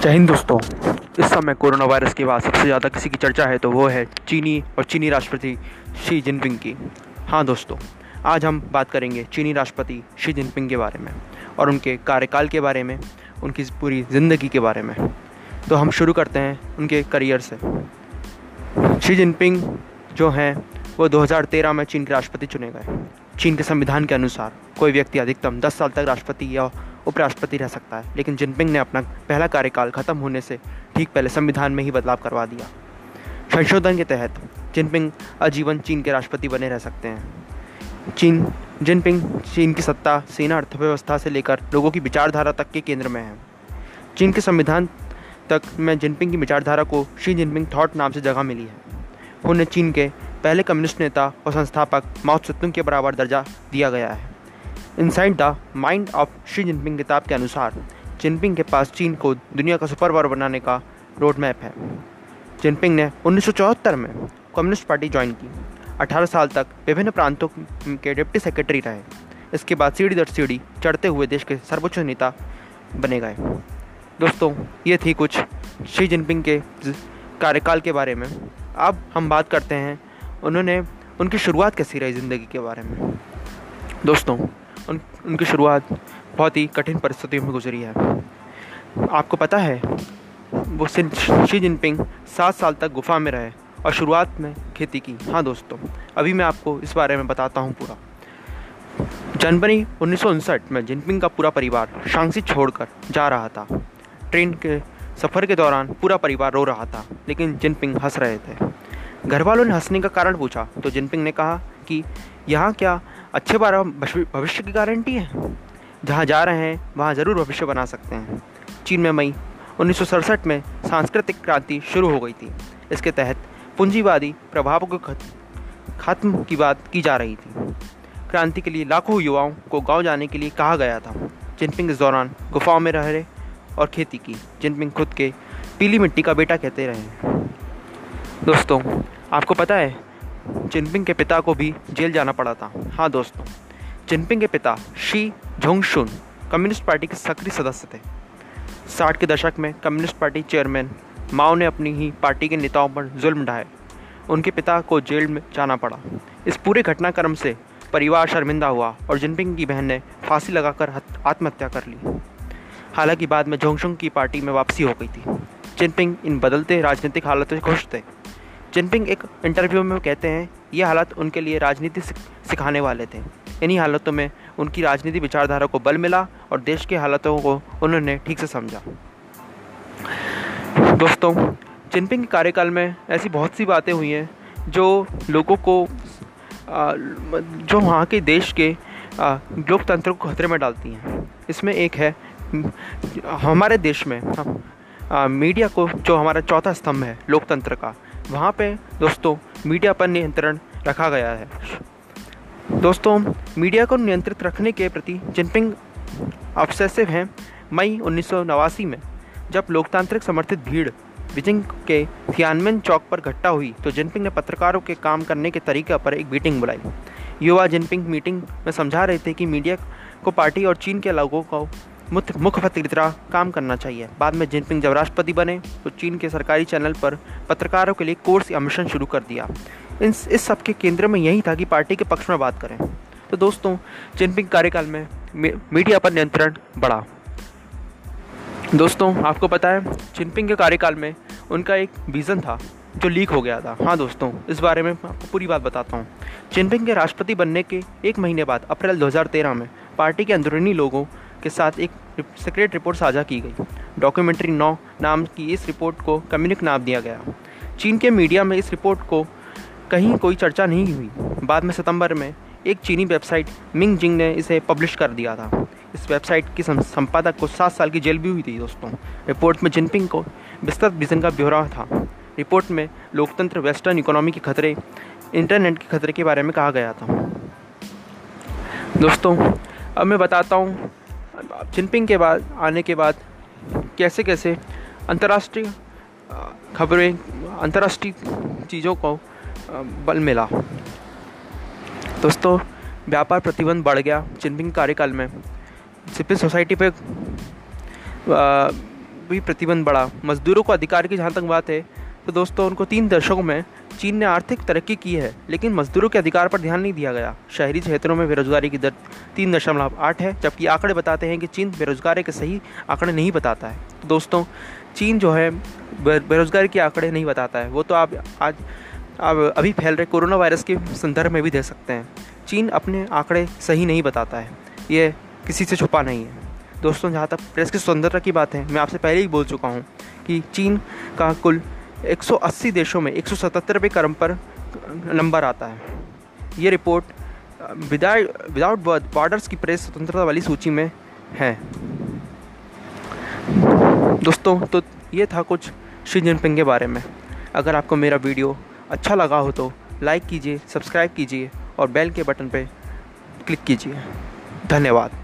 जय हिंद दोस्तों। इस समय कोरोना वायरस के बाद सबसे ज़्यादा किसी की चर्चा है तो वो है चीनी और चीनी राष्ट्रपति शी जिनपिंग की। हाँ दोस्तों, आज हम बात करेंगे चीनी राष्ट्रपति शी जिनपिंग के बारे में और उनके कार्यकाल के बारे में, उनकी पूरी ज़िंदगी के बारे में। तो हम शुरू करते हैं उनके करियर से। शी जिनपिंग जो हैं, वो 2013 में चीन के राष्ट्रपति चुने गए। चीन के संविधान के अनुसार कोई व्यक्ति अधिकतम 10 साल तक राष्ट्रपति या उपराष्ट्रपति रह सकता है। लेकिन जिनपिंग ने अपना पहला कार्यकाल खत्म होने से ठीक पहले संविधान में ही बदलाव करवा दिया। संशोधन के तहत जिनपिंग आजीवन चीन के राष्ट्रपति बने रह सकते हैं। चीन, जिनपिंग चीन की सत्ता, सेना, अर्थव्यवस्था से लेकर लोगों की विचारधारा तक के केंद्र में है। चीन के संविधान तक में जिनपिंग की विचारधारा को शी जिनपिंग थॉट नाम से जगह मिली है। उन्हें चीन के पहले कम्युनिस्ट नेता और संस्थापक माओ त्से के बराबर दर्जा दिया गया है। Inside the mind of Xi Jinping किताब के अनुसार, जिनपिंग के पास चीन को दुनिया का सुपर पावर बनाने का रोड मैप है। जिनपिंग ने उन्नीस सौ चौहत्तर में कम्युनिस्ट पार्टी ज्वाइन की। 18 साल तक विभिन्न प्रांतों के डिप्टी सेक्रेटरी रहे। इसके बाद सीढ़ी दर सीढ़ी चढ़ते हुए देश के सर्वोच्च नेता बने गए। दोस्तों, ये थी कुछ शी जिनपिंग के कार्यकाल के बारे में। अब हम बात करते हैं उन्होंने उनकी शुरुआत कैसी रही ज़िंदगी के बारे में। दोस्तों उन, उनकी शुरुआत बहुत ही कठिन परिस्थितियों में गुजरी है। आपको पता है, वो शी जिनपिंग सात साल तक गुफा में रहे और शुरुआत में खेती की। हाँ दोस्तों, अभी मैं आपको इस बारे में बताता हूँ पूरा। जनवरी उन्नीस सौ उनसठ में जिनपिंग का पूरा परिवार शांसी छोड़कर जा रहा था। ट्रेन के सफ़र के दौरान पूरा परिवार रो रहा था, लेकिन जिनपिंग हंस रहे थे। घर वालों ने हंसने का कारण पूछा तो जिनपिंग ने कहा कि, यहाँ क्या अच्छे बार भविष्य की गारंटी है। जहाँ जा रहे हैं, वहाँ ज़रूर भविष्य बना सकते हैं। चीन में मई, उन्नीस सौ सड़सठ में सांस्कृतिक क्रांति शुरू हो गई थी। इसके तहत पूंजीवादी प्रभाव के खत्म की बात की जा रही थी। क्रांति के लिए लाखों युवाओं को गाँव जाने के लिए कहा गया था। जिनपिंग इस दौरान गुफाओं में रह रहे और खेती की। जिनपिंग खुद के पीली मिट्टी का बेटा कहते रहे दोस्तों, आपको पता है जिनपिंग के पिता को भी जेल जाना पड़ा था। हाँ दोस्तों, जिनपिंग के पिता शी झोंगशुन कम्युनिस्ट पार्टी के सक्रिय सदस्य थे। साठ के दशक में कम्युनिस्ट पार्टी चेयरमैन माओ ने अपनी ही पार्टी के नेताओं पर जुल्म ढाए उनके पिता को जेल में जाना पड़ा। इस पूरे घटनाक्रम से परिवार शर्मिंदा हुआ और जिनपिंग की बहन ने फांसी लगाकर आत्महत्या कर ली। हालाँकि बाद में जोंगशुंग की पार्टी में वापसी हो गई थी। जिनपिंग इन बदलते राजनीतिक हालातों से खुश थे। जिनपिंग एक इंटरव्यू में कहते हैं, ये हालात उनके लिए राजनीति सिखाने वाले थे। इन्हीं हालातों में उनकी राजनीति विचारधारा को बल मिला और देश के हालातों को उन्होंने ठीक से समझा। दोस्तों, जिनपिंग के कार्यकाल में ऐसी बहुत सी बातें हुई हैं, जो लोगों को जो वहाँ के देश के लोकतंत्र को खतरे में डालती हैं। इसमें एक है, हमारे देश में मीडिया को जो हमारा चौथा स्तंभ है, लोकतंत्र का वहाँ पे, दोस्तों, मीडिया पर नियंत्रण रखा गया है। दोस्तों, मीडिया को नियंत्रित रखने के प्रति जिनपिंग ऑब्सेसिव हैं मई उन्नीस सौ नवासी में, जब लोकतांत्रिक समर्थित भीड़ बीजिंग के थियानमेन चौक पर इकट्ठा हुई तो जिनपिंग ने पत्रकारों के काम करने के तरीके पर एक मीटिंग बुलाई। युवा जिनपिंग मीटिंग में समझा रहे थे कि मीडिया को पार्टी और चीन के लोगों को मुख्यमंत्री की तरह काम करना चाहिए। बाद में जिनपिंग जब राष्ट्रपति बने तो चीन के सरकारी चैनल पर पत्रकारों के लिए कोर्स या मिशन शुरू कर दिया। इन इस सब के केंद्र में यही था कि पार्टी के पक्ष में बात करें। तो दोस्तों, जिनपिंग कार्यकाल में मीडिया पर नियंत्रण बढ़ा। दोस्तों, आपको पता है, जिनपिंग के कार्यकाल में उनका एक विज़न था, जो लीक हो गया था। हाँ दोस्तों, इस बारे में आपको पूरी बात बताता हूँ। जिनपिंग के राष्ट्रपति बनने के एक महीने बाद, अप्रैल 2013 में, पार्टी के अंदरूनी लोगों के साथ एक सीक्रेट रिपोर्ट साझा की गई। डॉक्यूमेंट्री नौ नाम की इस रिपोर्ट को कम्युनिक नाम दिया गया। चीन के मीडिया में इस रिपोर्ट को कहीं कोई चर्चा नहीं हुई। बाद में सितंबर में एक चीनी वेबसाइट मिंग जिंग ने इसे पब्लिश कर दिया था। इस वेबसाइट की संपादक को सात साल की जेल भी हुई थी दोस्तों। रिपोर्ट में जिनपिंग को विस्तृत विजन का ब्यौरा था। रिपोर्ट में लोकतंत्र वेस्टर्न इकोनॉमी के खतरे इंटरनेट के खतरे के बारे में कहा गया था। दोस्तों, अब मैं बताता हूँ जिनपिंग के बाद, आने के बाद, कैसे कैसे अंतर्राष्ट्रीय खबरें, अंतर्राष्ट्रीय चीज़ों को बल मिला। दोस्तों, व्यापार प्रतिबंध बढ़ गया जिनपिंग कार्यकाल में। सिपिल सोसाइटी पे भी प्रतिबंध बढ़ा। मजदूरों को अधिकार की जहाँ तक बात है तो दोस्तों, उनको तीन दशकों में चीन ने आर्थिक तरक्की की है, लेकिन मजदूरों के अधिकार पर ध्यान नहीं दिया गया। शहरी क्षेत्रों में बेरोजगारी की दर तीन दशमलव आठ है, जबकि आंकड़े बताते हैं कि चीन बेरोजगारी के सही आंकड़े नहीं बताता है। तो दोस्तों, चीन जो है बेरोजगारी के आंकड़े नहीं बताता है। वो तो आप, आज, आप अभी फैल रहे, कोरोना वायरस के संदर्भ में भी दे सकते हैं। चीन अपने आंकड़े सही नहीं बताता है। ये किसी से छुपा नहीं है। दोस्तों, जहाँ तक प्रेस की स्वतंत्रता की बात है, मैं आपसे पहले ही बोल चुका हूँ कि चीन का कुल 180 देशों में एक सौ क्रम पर नंबर आता है। ये रिपोर्ट विदाउट बॉर्डर्स की प्रेस स्वतंत्रता वाली सूची में है। दोस्तों तो ये था कुछ शी जिनपिंग के बारे में। अगर आपको मेरा वीडियो अच्छा लगा हो तो लाइक कीजिए, सब्सक्राइब कीजिए और बेल के बटन पर क्लिक कीजिए। धन्यवाद।